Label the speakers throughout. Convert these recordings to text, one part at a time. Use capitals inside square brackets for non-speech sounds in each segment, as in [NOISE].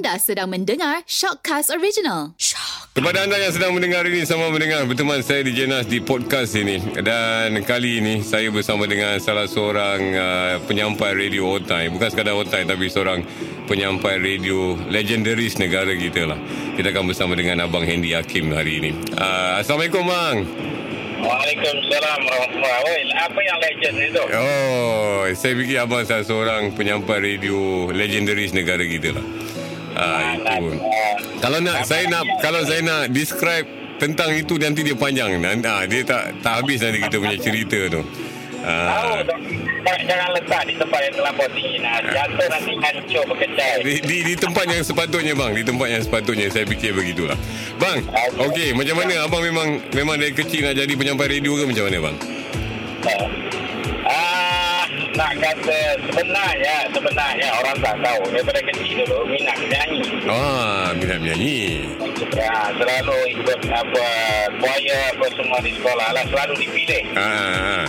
Speaker 1: Anda sedang mendengar Shockcast Original. Shock.
Speaker 2: Kepada anda yang sedang mendengar ini Sama mendengar berteman saya di Jenas Di podcast ini Dan kali ini Saya bersama dengan Salah seorang uh, Penyampai radio otai Bukan sekadar otai Tapi seorang Penyampai radio Legendaris negara kita lah Kita akan bersama dengan Abang Hendy Hakim hari ini uh, Assalamualaikum bang
Speaker 3: Waalaikumsalam warahmatullahi Apa yang legend itu?
Speaker 2: Oh Saya fikir abang salah seorang Penyampai radio Legendaris negara kita lah Ah, itu. Kalau nak saya nak kalau saya nak describe tentang itu nanti dia panjang. Nanti ah, dia tak tak habis nanti kita punya cerita tu.
Speaker 3: Tahu
Speaker 2: Ah,
Speaker 3: tak- Jangan letak di tempat yang terlampau tinggi nah. Jatuh nanti hancur berkecai.
Speaker 2: Di, di, di tempat yang sepatutnya bang. Di tempat yang sepatutnya Saya fikir begitulah. Bang Okey Macam mana? Abang memang Memang dari kecil nak jadi penyampai radio ke Macam mana bang?
Speaker 3: Ah, nak kata sebenarnya sebenarnya orang tak tahu daripada kecil dulu minat menyanyi.
Speaker 2: Ah, minat menyanyi
Speaker 3: Ya, selalu ikut apa choir apa semua di sekolah lah selalu dipilih.
Speaker 2: ah, ah.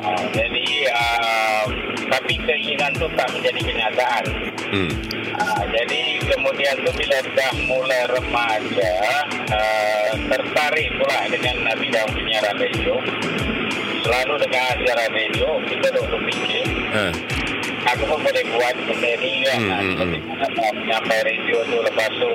Speaker 3: Ah, jadi ah, tapi keinginan tu tak menjadi kenyataan.
Speaker 2: Hmm.
Speaker 3: Ah, jadi kemudian tu bila dah mulai remaja ah, tertarik pula dengan ah, bidang penyiaran radio. Selalu dengan siaran radio kita duk berfikir
Speaker 2: Ah.
Speaker 3: aku pun boleh buat benda ni kan
Speaker 2: Hmm,
Speaker 3: hmm,
Speaker 2: hmm,
Speaker 3: seperti mana menyampai radio tu lepas tu.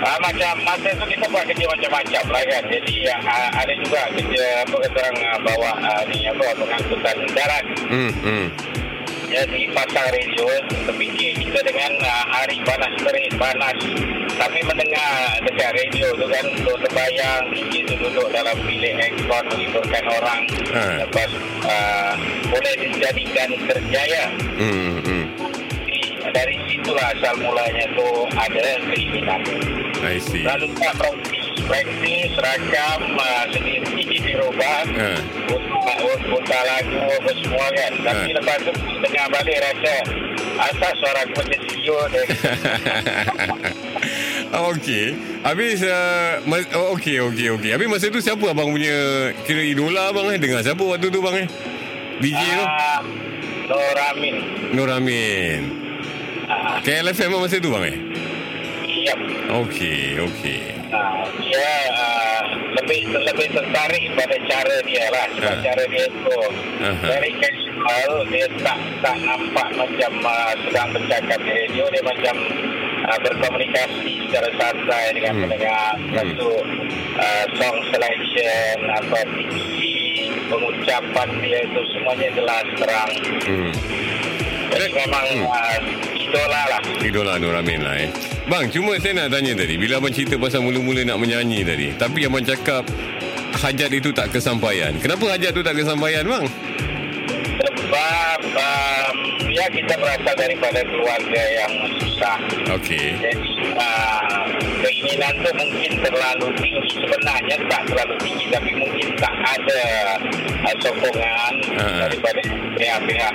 Speaker 3: Ah, macam masa tu kita buat kerja macam-macam lah kan. Jadi ah, ada juga kerja apa kata orang ah, bawa ah, ni apa pengangkutan darat.
Speaker 2: Hmm, hmm.
Speaker 3: jadi pasang radio terfikir kita dengan uh, hari panas terik panas tapi mendengar dekat radio tu kan tu terbayang kita tu duduk dalam bilik aircon menghiburkan orang
Speaker 2: Ha.
Speaker 3: lepas uh, boleh dijadikan terjaya
Speaker 2: Hmm, hmm.
Speaker 3: Dari situlah asal mulanya tu ada keinginan
Speaker 2: I see
Speaker 3: lalu tak praktis praktis rakam uh, sendiri dirubah
Speaker 2: Ha.
Speaker 3: Putar lagu apa semua kan Tapi
Speaker 2: Ha.
Speaker 3: lepas tu Dengar balik rasa Asal suara aku macam siur dia [LAUGHS]
Speaker 2: Okey. Habis uh, mas- oh, okey okey okey. Habis masa tu siapa abang punya kira idola abang eh? Dengar siapa waktu tu bang eh? DJ tu?
Speaker 3: Ah, Nur Amin
Speaker 2: Nur Amin.
Speaker 3: Ah,
Speaker 2: KLFM masa tu bang eh?
Speaker 3: Siap
Speaker 2: Okey okey.
Speaker 3: Ah, Dia ah, lebih lebih tertarik pada cara dia lah Sebab
Speaker 2: Ha.
Speaker 3: cara dia tu
Speaker 2: Aha.
Speaker 3: Very casual Dia tak tak nampak macam ah, sedang bercakap di radio Dia macam ah, berkomunikasi secara santai dengan
Speaker 2: Hmm.
Speaker 3: pendengar Lepas
Speaker 2: Hmm.
Speaker 3: tu ah, song selection apa diksi pengucapan dia tu semuanya jelas terang
Speaker 2: Hmm.
Speaker 3: jadi memang
Speaker 2: hmm.
Speaker 3: ah, idola lah
Speaker 2: Idola Nur Amin lah eh. Bang, cuma saya nak tanya tadi Bila abang cerita pasal mula-mula nak menyanyi tadi Tapi abang cakap Hajat itu tak kesampaian Kenapa hajat itu tak kesampaian bang?
Speaker 3: Sebab um, ya kita berasal daripada keluarga yang susah.
Speaker 2: Okey.
Speaker 3: Jadi uh, keinginan tu mungkin terlalu tinggi. Sebenarnya tak terlalu tinggi tapi mungkin tak ada uh, sokongan
Speaker 2: Ha.
Speaker 3: daripada pihak-pihak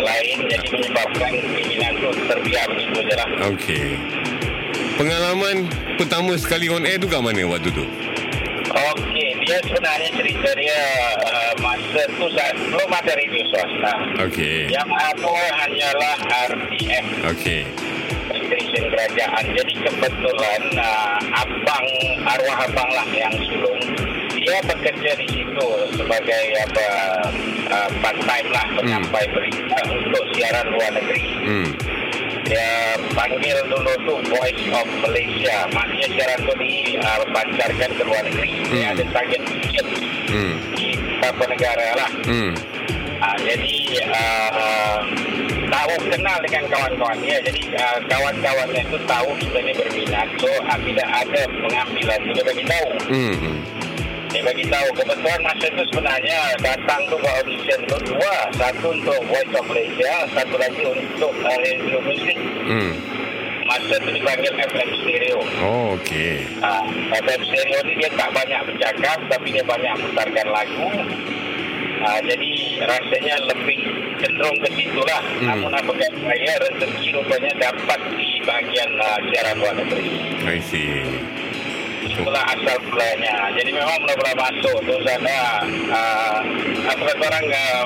Speaker 3: lain. Jadi menyebabkan keinginan tu terbiar begitu je lah
Speaker 2: Okey. Pengalaman pertama sekali on air tu kat mana waktu tu?
Speaker 3: Okey, dia sebenarnya cerita dia uh, masa tu belum ada radio swasta.
Speaker 2: Okey
Speaker 3: Yang ada hanyalah RTM,
Speaker 2: Okey
Speaker 3: stesen kerajaan. Jadi kebetulan uh, abang arwah abang lah yang sulung dia bekerja di situ sebagai apa uh, part time lah penyampai berita untuk siaran luar negeri.
Speaker 2: Hmm
Speaker 3: Dia panggil dulu tu Voice of Malaysia. Maknanya siaran tu dipancarkan ke luar negeri. Dia
Speaker 2: Hmm.
Speaker 3: ada target market
Speaker 2: Hmm
Speaker 3: di beberapa negara lah.
Speaker 2: Hmm
Speaker 3: Uh, jadi uh, tahu kenal dengan kawan-kawan dia. Jadi uh, kawan-kawannya itu tahu kita ni berminat. So uh, bila ada pengambilan dia bagi tahu.
Speaker 2: Hmm hmm.
Speaker 3: Dia bagi tahu kebetulan masa itu sebenarnya datang tu buat audition tu dua. Satu untuk Voice of Malaysia, satu lagi untuk uh, radio music.
Speaker 2: Hmm
Speaker 3: Masa tu dipanggil FM Stereo.
Speaker 2: Oh okey
Speaker 3: Uh, FM Stereo ni dia tak banyak bercakap tapi dia banyak putarkan lagu. Uh, jadi rasanya lebih cenderung ke situ lah.
Speaker 2: Hmm.
Speaker 3: Namun apabila saya rezeki rupanya dapat di bahagian uh, siaran luar negeri.
Speaker 2: I see
Speaker 3: Itulah asal mulanya. Jadi memang mula-mula masuk tu sana uh, apa kata orang uh,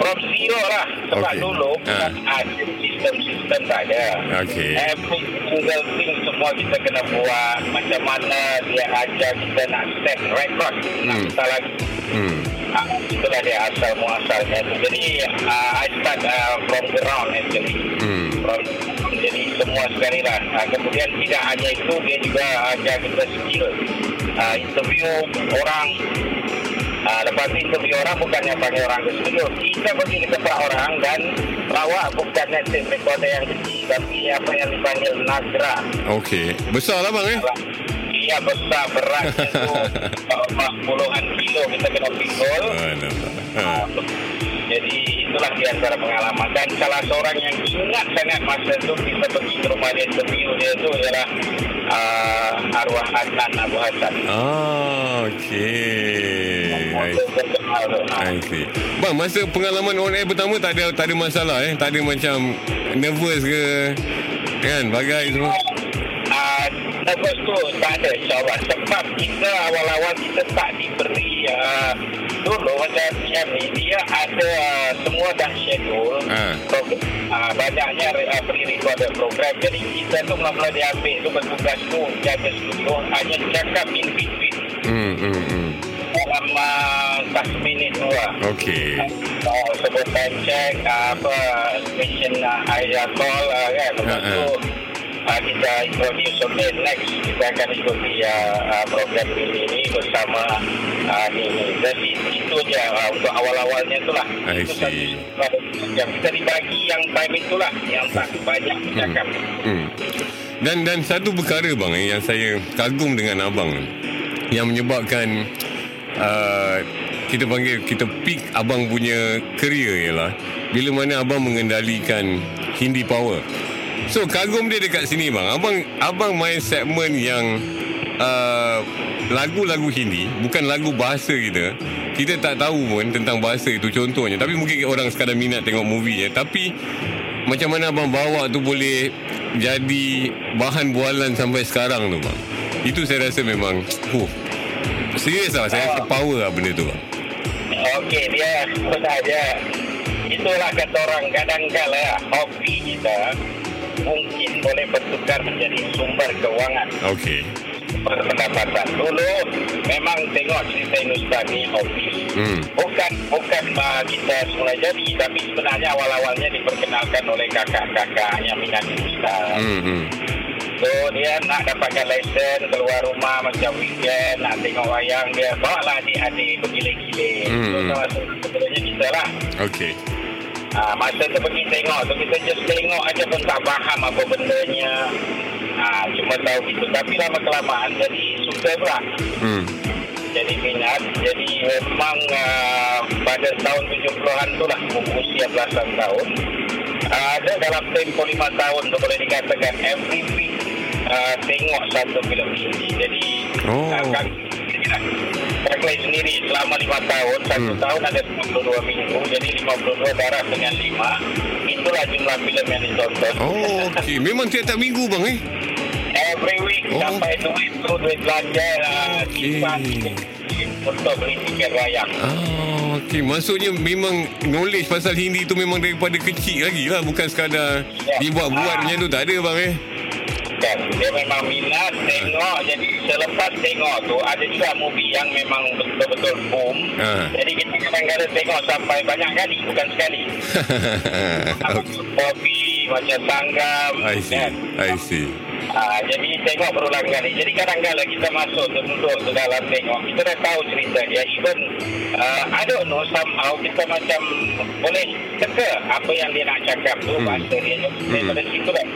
Speaker 3: from zero lah. Sebab
Speaker 2: Okey.
Speaker 3: dulu
Speaker 2: Ah.
Speaker 3: ada sistem-sistem pattern tak ada.
Speaker 2: Okey.
Speaker 3: Every single thing semua kita kena buat. Macam mana dia ajar kita nak set record. Nak
Speaker 2: Hmm.
Speaker 3: kita lagi.
Speaker 2: Hmm.
Speaker 3: Ah, itulah dia asal muasalnya. Jadi uh, I start uh, from ground actually.
Speaker 2: Hmm.
Speaker 3: From, jadi semua sekali lah. Uh, kemudian tidak hanya itu dia juga ajar kita skill. Uh, interview orang. Uh, lepas tu interview orang bukannya panggil orang ke studio. Kita pergi ke tempat orang dan bawa bukan tape recorder yang kecil tapi apa yang dipanggil nagra.
Speaker 2: Okey. Besar lah bang eh?
Speaker 3: Ia besar beratnya [LAUGHS] tu uh, puluhan kilo kita kena pikul.
Speaker 2: Alamak. Ha.
Speaker 3: Jadi itulah di antara pengalaman dan salah seorang yang ingat sangat masa itu kita pergi ke rumah dia interview dia tu ialah uh, arwah Adnan Abu Hassan.
Speaker 2: Ah, okey. I, see. Bang, masa pengalaman on air pertama tak ada tak ada masalah eh? Tak ada macam nervous ke? Kan, bagai semua.
Speaker 3: Uh, nervous tu tak ada insyaAllah sebab kita awal-awal kita tak diberi uh, dulu macam PM ni dia ada uh, semua dah schedule
Speaker 2: Ah.
Speaker 3: program, uh, banyaknya uh, pre-recorded program jadi kita tu mula-mula diambil tu bertugas tu jaga studio hanya cakap in between
Speaker 2: Hmm, hmm, hmm.
Speaker 3: Dalam uh, 10 minit tu lah
Speaker 2: Okey.
Speaker 3: Oh, sebut time check uh, apa station uh, area call uh, kan lepas
Speaker 2: Ha, ha.
Speaker 3: tu uh, kita introduce okay next kita akan ikuti uh, uh, program ini, ini bersama uh, ini jadi itu je uh, untuk awal-awalnya tu lah
Speaker 2: I
Speaker 3: itu
Speaker 2: see.
Speaker 3: satu yang kita dibagi yang time itulah yang tak banyak bercakap
Speaker 2: Hmm. Dan dan satu perkara bang eh, yang saya kagum dengan abang yang menyebabkan uh, kita panggil kita pick abang punya career ialah bila mana abang mengendalikan Hindi Power. So kagum dia dekat sini bang. Abang abang main segmen yang uh, lagu-lagu Hindi, bukan lagu bahasa kita. Kita tak tahu pun tentang bahasa itu contohnya. Tapi mungkin orang sekadar minat tengok movie je. Tapi macam mana abang bawa tu boleh jadi bahan bualan sampai sekarang tu bang. Itu saya rasa memang huh, serius lah saya rasa power lah benda tu.
Speaker 3: Okey, dia sudah aja. Itulah kata orang kadang-kala hobi kita mungkin boleh bertukar menjadi sumber keuangan,
Speaker 2: Okey.
Speaker 3: pendapatan. Dulu memang tengok cerita Hindustan ni hobi.
Speaker 2: Hmm.
Speaker 3: Bukan bukan uh, kita semula jadi, tapi sebenarnya awal-awalnya diperkenalkan oleh kakak-kakak yang minat Hindustan.
Speaker 2: Hmm.
Speaker 3: So dia nak dapatkan lesen keluar rumah macam weekend nak tengok wayang dia bawa lah adik-adik bergile-gile.
Speaker 2: Hmm.
Speaker 3: So sebenarnya kita lah.
Speaker 2: Okey.
Speaker 3: Ha, masa tu pergi tengok tu kita just tengok aja pun tak faham apa bendanya. Ha, cuma tahu gitu. Tapi lama kelamaan jadi suka pula.
Speaker 2: Hmm.
Speaker 3: Jadi minat. Jadi memang uh, pada tahun 70-an tu lah usia belasan tahun. Uh, ada dalam tempoh lima tahun tu boleh dikatakan every week uh, tengok satu filem Hindi. Jadi
Speaker 2: Oh.
Speaker 3: uh, kan, Berkeley sendiri selama lima tahun, satu
Speaker 2: Hmm.
Speaker 3: tahun ada 92 minggu, jadi 52 darab dengan 5. Itulah jumlah filem yang ditonton.
Speaker 2: Oh, okey. Memang tiap-tiap minggu bang eh?
Speaker 3: Every week
Speaker 2: Oh.
Speaker 3: sampai duit tu, duit belanja, uh,
Speaker 2: Okey.
Speaker 3: simpan untuk beli tiket wayang.
Speaker 2: Ah, okey. Maksudnya memang knowledge pasal Hindi tu memang daripada kecil lagi lah. Bukan sekadar
Speaker 3: Ya.
Speaker 2: dibuat-buat
Speaker 3: Ah.
Speaker 2: macam tu. Tak ada bang eh?
Speaker 3: Kan dia memang minat tengok jadi selepas tengok tu ada juga movie yang memang betul-betul boom
Speaker 2: Ha.
Speaker 3: jadi kita kadang-kadang tengok sampai banyak kali bukan sekali. [LAUGHS] Bobby macam Sanggam
Speaker 2: I see.
Speaker 3: kan
Speaker 2: I see.
Speaker 3: Ha, jadi tengok berulang kali jadi kadang-kadang kita masuk tu duduk tu dalam tengok kita dah tahu cerita dia even uh, I don't know somehow kita macam boleh teka apa yang dia nak cakap tu
Speaker 2: Hmm.
Speaker 3: bahasa dia daripada situ dah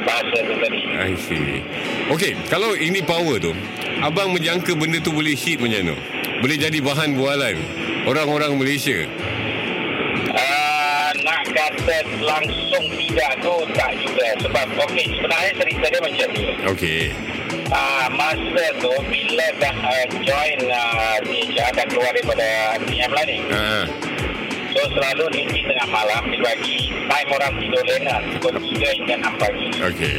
Speaker 3: bahasa tu tadi
Speaker 2: I see. Okey, kalau ini power tu, abang menjangka benda tu boleh hit macam tu? Boleh jadi bahan bualan orang-orang Malaysia?
Speaker 3: Uh, nak kata langsung tidak tu tak juga sebab okey sebenarnya cerita dia macam ni
Speaker 2: Okey.
Speaker 3: uh, masa tu bila dah uh, join uh, dia dah keluar daripada PM lah ni
Speaker 2: Ha.
Speaker 3: So selalu di tengah malam dibagi time orang tidur lena pukul 3 hingga 6 pagi
Speaker 2: Okey.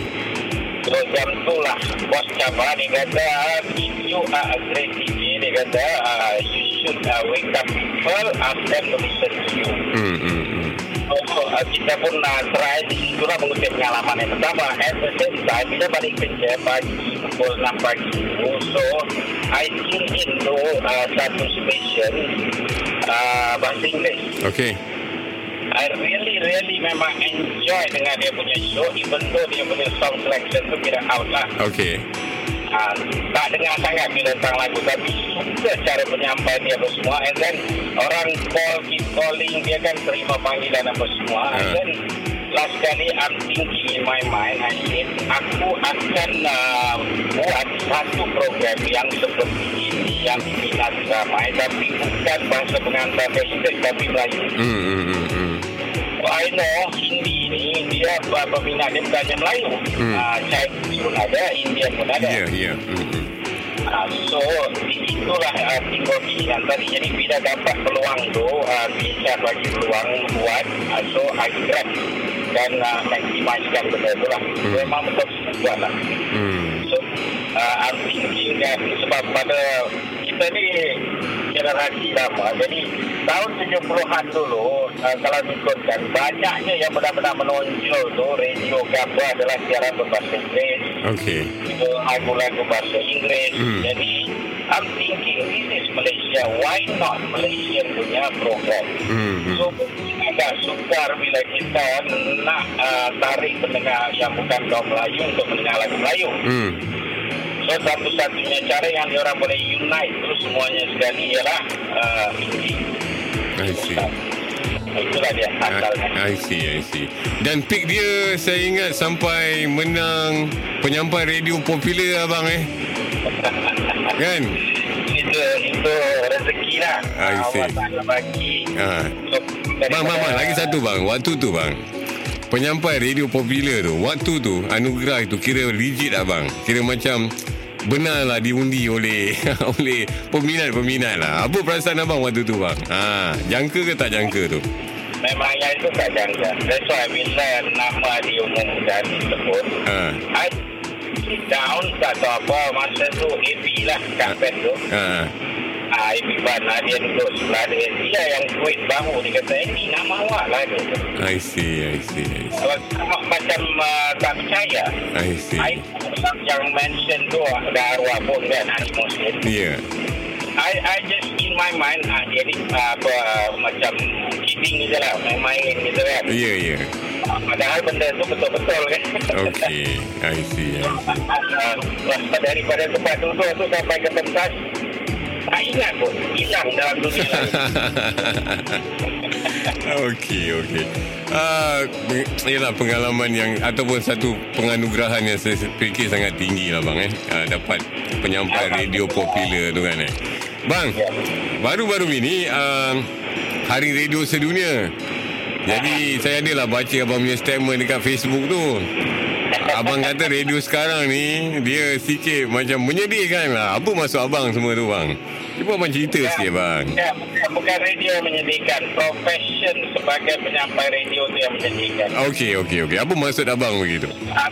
Speaker 3: so jam tu lah bos cabar dia kata if you are a great DJ dia kata uh, you should uh, wake up people ask them to listen to you
Speaker 2: Hmm, hmm, hmm.
Speaker 3: So, uh, kita pun uh, try di situlah mengutip pengalaman yang pertama. At the same time, bila balik kerja pagi pukul 6 pagi so I tune into uh, satu station uh, bahasa Inggeris.
Speaker 2: Okey.
Speaker 3: I really, really memang enjoy dengan dia punya show even though dia punya song selection tu kira out lah.
Speaker 2: Okey.
Speaker 3: Uh, tak dengar sangat bila tentang lagu tapi suka cara penyampaian dia apa semua and then orang call keep calling dia kan terima panggilan apa semua and
Speaker 2: Ah.
Speaker 3: then last kali I'm thinking in my mind I said aku akan uh, buat satu program yang seperti ini yang diminati ramai tapi bukan bahasa pengantar Inggeris tapi Melayu
Speaker 2: Hmm, hmm, hmm, hmm.
Speaker 3: I know Hindi ni dia peminat dia bukannya Melayu.
Speaker 2: Hmm.
Speaker 3: Uh, Chinese pun ada, Indian pun ada.
Speaker 2: Ya, ya. Hmm, hmm.
Speaker 3: Uh, so di situlah uh, timbul keinginan tadi. Jadi bila dapat peluang tu, uh, bisa bagi peluang buat. Uh, so I grab dan uh, maksimalkan benda tu lah.
Speaker 2: Hmm.
Speaker 3: Memang betul buat lah.
Speaker 2: Hmm.
Speaker 3: Uh, that sebab pada kita ni generasi lama. Jadi tahun 70-an dulu uh, kalau diikutkan banyaknya yang benar-benar menonjol tu radio apa adalah siaran berbahasa Inggeris.
Speaker 2: Okey.
Speaker 3: Itu lagu-lagu bahasa Inggeris.
Speaker 2: Hmm.
Speaker 3: Jadi I'm thinking this is Malaysia. Why not Malaysia punya program?
Speaker 2: Hmm, hmm.
Speaker 3: So agak sukar bila kita nak uh, tarik pendengar yang bukan kaum Melayu untuk mendengar lagu Melayu.
Speaker 2: Hmm.
Speaker 3: So satu-satunya cara yang diorang boleh unite tu semuanya sekali ialah uh, Hindi.
Speaker 2: I see.
Speaker 3: Itulah dia asalnya.
Speaker 2: I, I see, I see. Dan pick dia saya ingat sampai menang penyampai radio popular abang eh. [LAUGHS] kan?
Speaker 3: Itu itu rezeki lah.
Speaker 2: I
Speaker 3: Ah,
Speaker 2: see.
Speaker 3: Allah Ta'ala bagi.
Speaker 2: Ha.
Speaker 3: So,
Speaker 2: Bang, bang, bang, lagi satu bang. Waktu tu bang. Penyampai radio popular tu. Waktu tu anugerah itu kira legit abang. Kira macam benarlah diundi oleh [LAUGHS] oleh peminat-peminat lah. Apa perasaan abang waktu tu bang? Ha, jangka ke tak jangka tu?
Speaker 3: Memang yang itu tak jangka. That's why bila nama diumumkan disebut,
Speaker 2: Ha.
Speaker 3: I down tak tahu apa masa tu AB lah kapten tu.
Speaker 2: Ha.
Speaker 3: Ah, AB Bana dia duduk sebelah dia. Dia yang tweet baru dia kata, eh ni nama awak lah dia.
Speaker 2: I see, I see, I see.
Speaker 3: Sama macam uh, tak percaya.
Speaker 2: I see.
Speaker 3: I yang mention tu ada arwah pun kan ahli muslim.
Speaker 2: Ya.
Speaker 3: I I just in my mind ah dia ni uh, apa macam kidding je lah main-main gitu kan.
Speaker 2: Ya, ya.
Speaker 3: Ah, Padahal benda tu betul-betul kan. [LAUGHS]
Speaker 2: Okey, I see, I see.
Speaker 3: Uh, daripada tempat duduk tu sampai ke pentas tak ingat pun hilang dalam dunia lain. [LAUGHS]
Speaker 2: Okey, okey. Ah, uh, ialah pengalaman yang ataupun satu penganugerahan yang saya fikir sangat tinggi lah bang eh. Uh, dapat penyampai radio popular tu kan eh. Bang, baru-baru ini uh, Hari Radio Sedunia. Jadi saya adalah baca abang punya statement dekat Facebook tu. Abang kata radio sekarang ni dia sikit macam menyedihkan lah. Apa maksud abang semua tu bang? Cuba abang cerita sikit bang.
Speaker 3: Ya, bukan, bukan radio menyedihkan. Profession sebagai penyampai radio tu yang menyedihkan.
Speaker 2: Okey, okey, okey. Apa maksud abang begitu?
Speaker 3: Uh,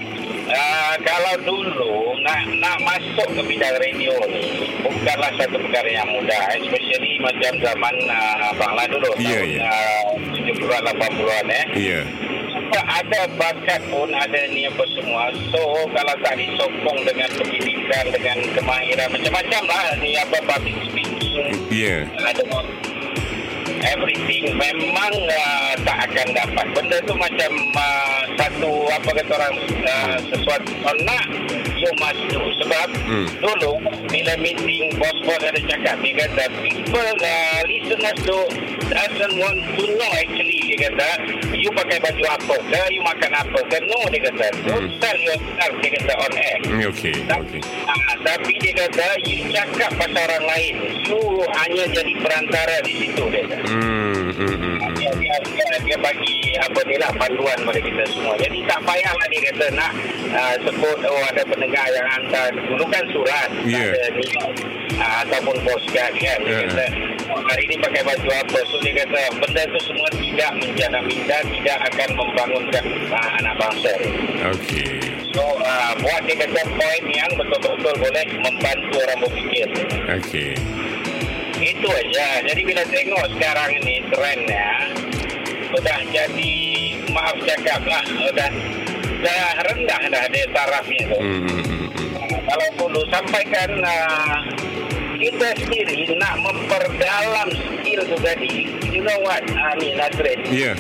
Speaker 3: uh, kalau dulu nak nak masuk ke bidang radio ni bukanlah satu perkara yang mudah especially macam zaman uh, abang lah dulu
Speaker 2: Ya,
Speaker 3: tahun
Speaker 2: ya.
Speaker 3: uh, 70-an 80-an eh
Speaker 2: Ya.
Speaker 3: Sebab ada bakat pun ada ni apa semua. So kalau tak disokong dengan pendidikan dengan kemahiran macam-macam lah ni apa public speaking.
Speaker 2: Ya.
Speaker 3: ada everything. Memang uh, tak akan dapat. Benda tu macam uh, satu apa kata orang uh, sesuatu. Oh, nak you must do. Sebab
Speaker 2: Hmm.
Speaker 3: dulu bila meeting bos-bos ada cakap dia kata people uh, listeners tu doesn't want to know actually dia kata you pakai baju apa ke you makan apa ke no dia kata don't
Speaker 2: Hmm.
Speaker 3: sell yourself dia kata on air
Speaker 2: Hmm, Okey, okey.
Speaker 3: Ah, tapi dia kata you cakap pasal orang lain you hanya jadi perantara di situ dia kata
Speaker 2: hmm, hmm, hmm.
Speaker 3: Dia, dia, bagi apa ni lah panduan pada kita semua. Jadi tak payahlah dia kata nak uh, sebut oh ada pendengar yang hantar dulu kan surat
Speaker 2: Ya.
Speaker 3: ada ni uh, ataupun postcard kan dia
Speaker 2: Ya.
Speaker 3: kata "Oh, hari ni pakai baju apa so dia kata benda tu semua tidak menjana minda tidak akan membangunkan uh, anak bangsa.
Speaker 2: Okey.
Speaker 3: So uh, buat dia kata poin yang betul-betul boleh membantu orang berfikir.
Speaker 2: Okey.
Speaker 3: Itu aja. Jadi bila tengok sekarang ini trennya sudah jadi maaf cakap lah dah dah rendah dah dia tarafnya tu.
Speaker 2: Hmm, hmm, hmm, hmm.
Speaker 3: Kalau dulu sampaikan uh, kita sendiri nak memperdalam skill tu tadi. You know what? Uh, ni Nazrin.
Speaker 2: Ya.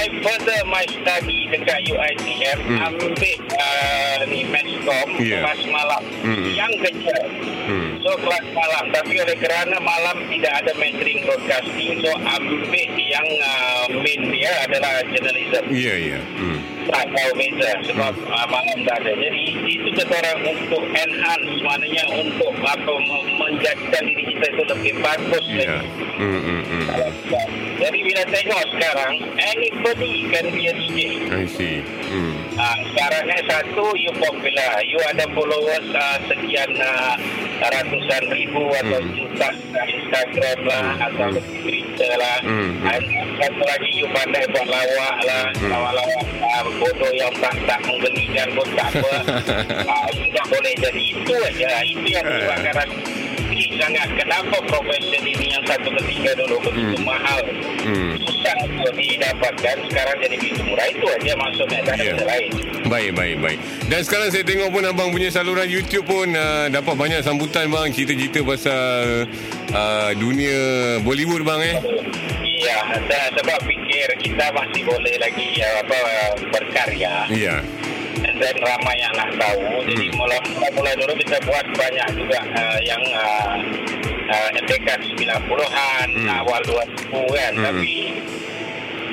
Speaker 3: I further my study dekat UITM
Speaker 2: Hmm.
Speaker 3: ambil uh, ni Mescom
Speaker 2: Yeah.
Speaker 3: kelas malam
Speaker 2: Hmm.
Speaker 3: yang kecil.
Speaker 2: Hmm.
Speaker 3: So kelas malam tapi oleh kerana malam tidak ada mainstream broadcasting so ambil yang uh, main dia adalah journalism.
Speaker 2: Ya, ya. Hmm.
Speaker 3: Tak tahu beza sebab uh, malam tak ada. Jadi itu orang untuk enhance maknanya untuk apa menjadikan diri kita itu lebih bagus
Speaker 2: Ya.
Speaker 3: lagi.
Speaker 2: Hmm, hmm, hmm.
Speaker 3: Jadi bila tengok sekarang anybody can be a DJ.
Speaker 2: I see. Hmm.
Speaker 3: Ah, sekarang ni satu you popular, you ada followers uh, sekian uh, ratusan ribu atau
Speaker 2: Hmm.
Speaker 3: juta Instagram lah atau
Speaker 2: Hmm.
Speaker 3: di Twitter lah.
Speaker 2: Hmm.
Speaker 3: Dan satu lagi you pandai buat lawak lah,
Speaker 2: Hmm.
Speaker 3: lawak-lawak uh, bodoh yang tak tak menggelikan pun tak apa. [LAUGHS] uh, boleh jadi itu aja. Itu yang menyebabkan sedih sangat. Kenapa profession ini yang satu ketika dulu begitu
Speaker 2: Hmm.
Speaker 3: mahal?
Speaker 2: Hmm.
Speaker 3: Susah untuk didapatkan sekarang jadi begitu murah itu aja maksudnya tak ada benda lain.
Speaker 2: Baik, baik, baik. Dan sekarang saya tengok pun abang punya saluran YouTube pun uh, dapat banyak sambutan bang. Cerita-cerita pasal uh, dunia Bollywood bang eh.
Speaker 3: Ya, sebab fikir kita masih boleh lagi uh, apa berkarya
Speaker 2: Ya.
Speaker 3: Dan ramai yang nak tahu. Jadi
Speaker 2: Hmm.
Speaker 3: mula mula dulu kita buat banyak juga uh, yang uh, uh, dekat 90-an,
Speaker 2: Hmm.
Speaker 3: awal 2000 kan.
Speaker 2: Hmm.
Speaker 3: Tapi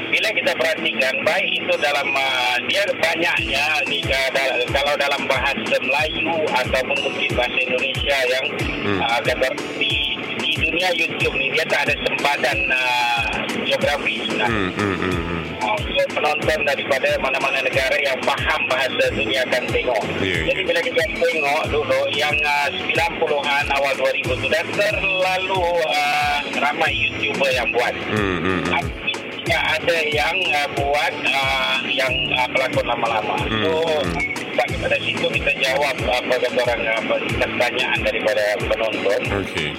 Speaker 3: bila kita perhatikan baik itu dalam uh, dia banyaknya di uh, kalau dalam bahasa Melayu ataupun mungkin bahasa Indonesia yang
Speaker 2: Hmm.
Speaker 3: uh, kata di di dunia YouTube ni dia tak ada sempadan uh, geografi nah,
Speaker 2: Hmm, hmm, hmm, hmm.
Speaker 3: Uh, penonton daripada mana-mana negara yang faham bahasa dunia akan tengok
Speaker 2: Ya,
Speaker 3: jadi bila kita tengok dulu yang uh, 90-an awal 2000 sudah terlalu uh, ramai YouTuber yang buat
Speaker 2: Hmm, hmm, hmm.
Speaker 3: tapi tidak ada yang uh, buat uh, yang uh, pelakon lama-lama.
Speaker 2: Hmm,
Speaker 3: So
Speaker 2: hmm.
Speaker 3: daripada situ kita jawab apa kata orang apa pertanyaan daripada penonton.
Speaker 2: Okey.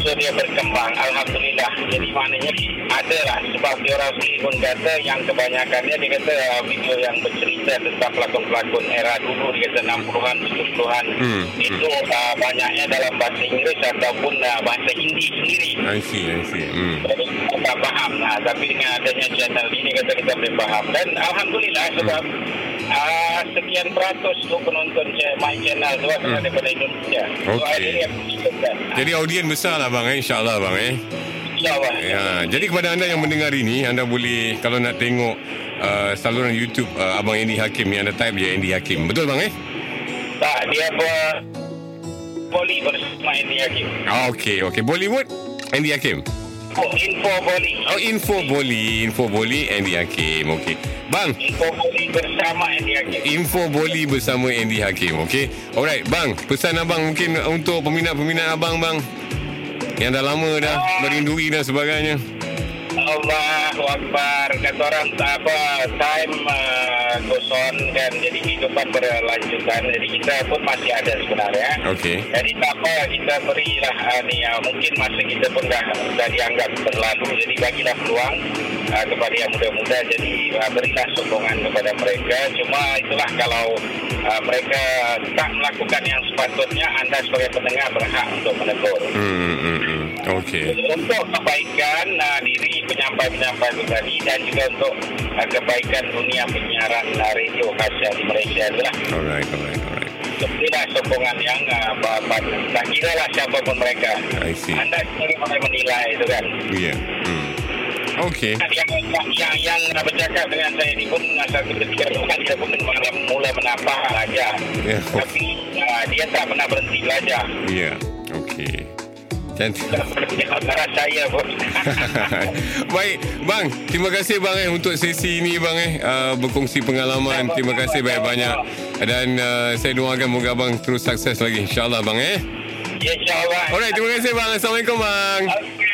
Speaker 3: So dia berkembang Alhamdulillah Jadi maknanya Adalah Sebab dia orang sendiri pun kata Yang kebanyakannya Dia kata uh, video yang bercerita Tentang pelakon-pelakon era dulu Dia kata 60-an 70-an
Speaker 2: Hmm,
Speaker 3: Itu uh, banyaknya dalam bahasa Inggeris Ataupun uh, bahasa Hindi sendiri
Speaker 2: I see, I see. Hmm.
Speaker 3: jadi kita tak faham nah, tapi dengan adanya channel ini kata kita boleh faham dan Alhamdulillah sebab uh, sekian peratus tu penonton ch- my channel tu adalah
Speaker 2: Hmm.
Speaker 3: daripada Indonesia so
Speaker 2: Okey.
Speaker 3: akhirnya menunjukkan
Speaker 2: Jadi audien besar lah bang eh. InsyaAllah bang eh. Ya, jadi kepada anda yang mendengar ini, anda boleh kalau nak tengok uh, saluran YouTube uh, Abang Andy Hakim ni, anda type je Andy Hakim. Betul bang eh?
Speaker 3: tak dia ber poli bersama Andy Hakim
Speaker 2: Ah, okey, okey. Bollywood, Andy Hakim.
Speaker 3: oh, info poli
Speaker 2: Oh, info Boli, info Boli Andy Hakim. Okey. Bang,
Speaker 3: info poli bersama Andy Hakim
Speaker 2: info Boli bersama Andy Hakim. Okey. Alright, bang, pesan abang mungkin untuk peminat-peminat abang bang yang dah lama dah merindui dan sebagainya.
Speaker 3: Allahu Akbar. Kata orang tak apa time uh, goes on kan jadi kehidupan berlanjutan. Jadi kita pun masih ada sebenarnya.
Speaker 2: Okey.
Speaker 3: jadi tak apa kita berilah uh, ni uh, mungkin masa kita pun dah dah dianggap berlalu jadi bagilah peluang uh, kepada yang muda-muda. Jadi uh, berilah sokongan kepada mereka. Cuma itulah kalau uh, mereka tak melakukan yang sepatutnya anda sebagai pendengar berhak untuk menegur.
Speaker 2: Hmm, hmm, hmm. Okey.
Speaker 3: untuk kebaikan uh, diri penyampai-penyampai tadi dan juga untuk uh, kebaikan dunia penyiaran uh, radio khasnya di Malaysia itulah
Speaker 2: Alright, alright, alright.
Speaker 3: berilah sokongan yang uh, apa tak kira lah siapa pun mereka
Speaker 2: I see.
Speaker 3: anda sendiri boleh menilai itu kan
Speaker 2: Ya. Yeah. Hmm. Okey.
Speaker 3: yang, yang, yang, yang uh, bercakap dengan saya ini pun satu ketika bukan dia pun mula, mula menapah belajar
Speaker 2: Ya.
Speaker 3: tapi uh, dia tak pernah berhenti belajar
Speaker 2: Ya. Okey. Cantik.
Speaker 3: antara saya pun [LAUGHS]
Speaker 2: Baik, bang. Terima kasih bang eh untuk sesi ini bang eh uh, berkongsi pengalaman. Terima kasih banyak-banyak. Dan uh, saya doakan moga abang terus sukses lagi insya-Allah bang eh.
Speaker 3: ya insyaAllah
Speaker 2: Alright, terima kasih bang. Assalamualaikum bang.
Speaker 3: Okey,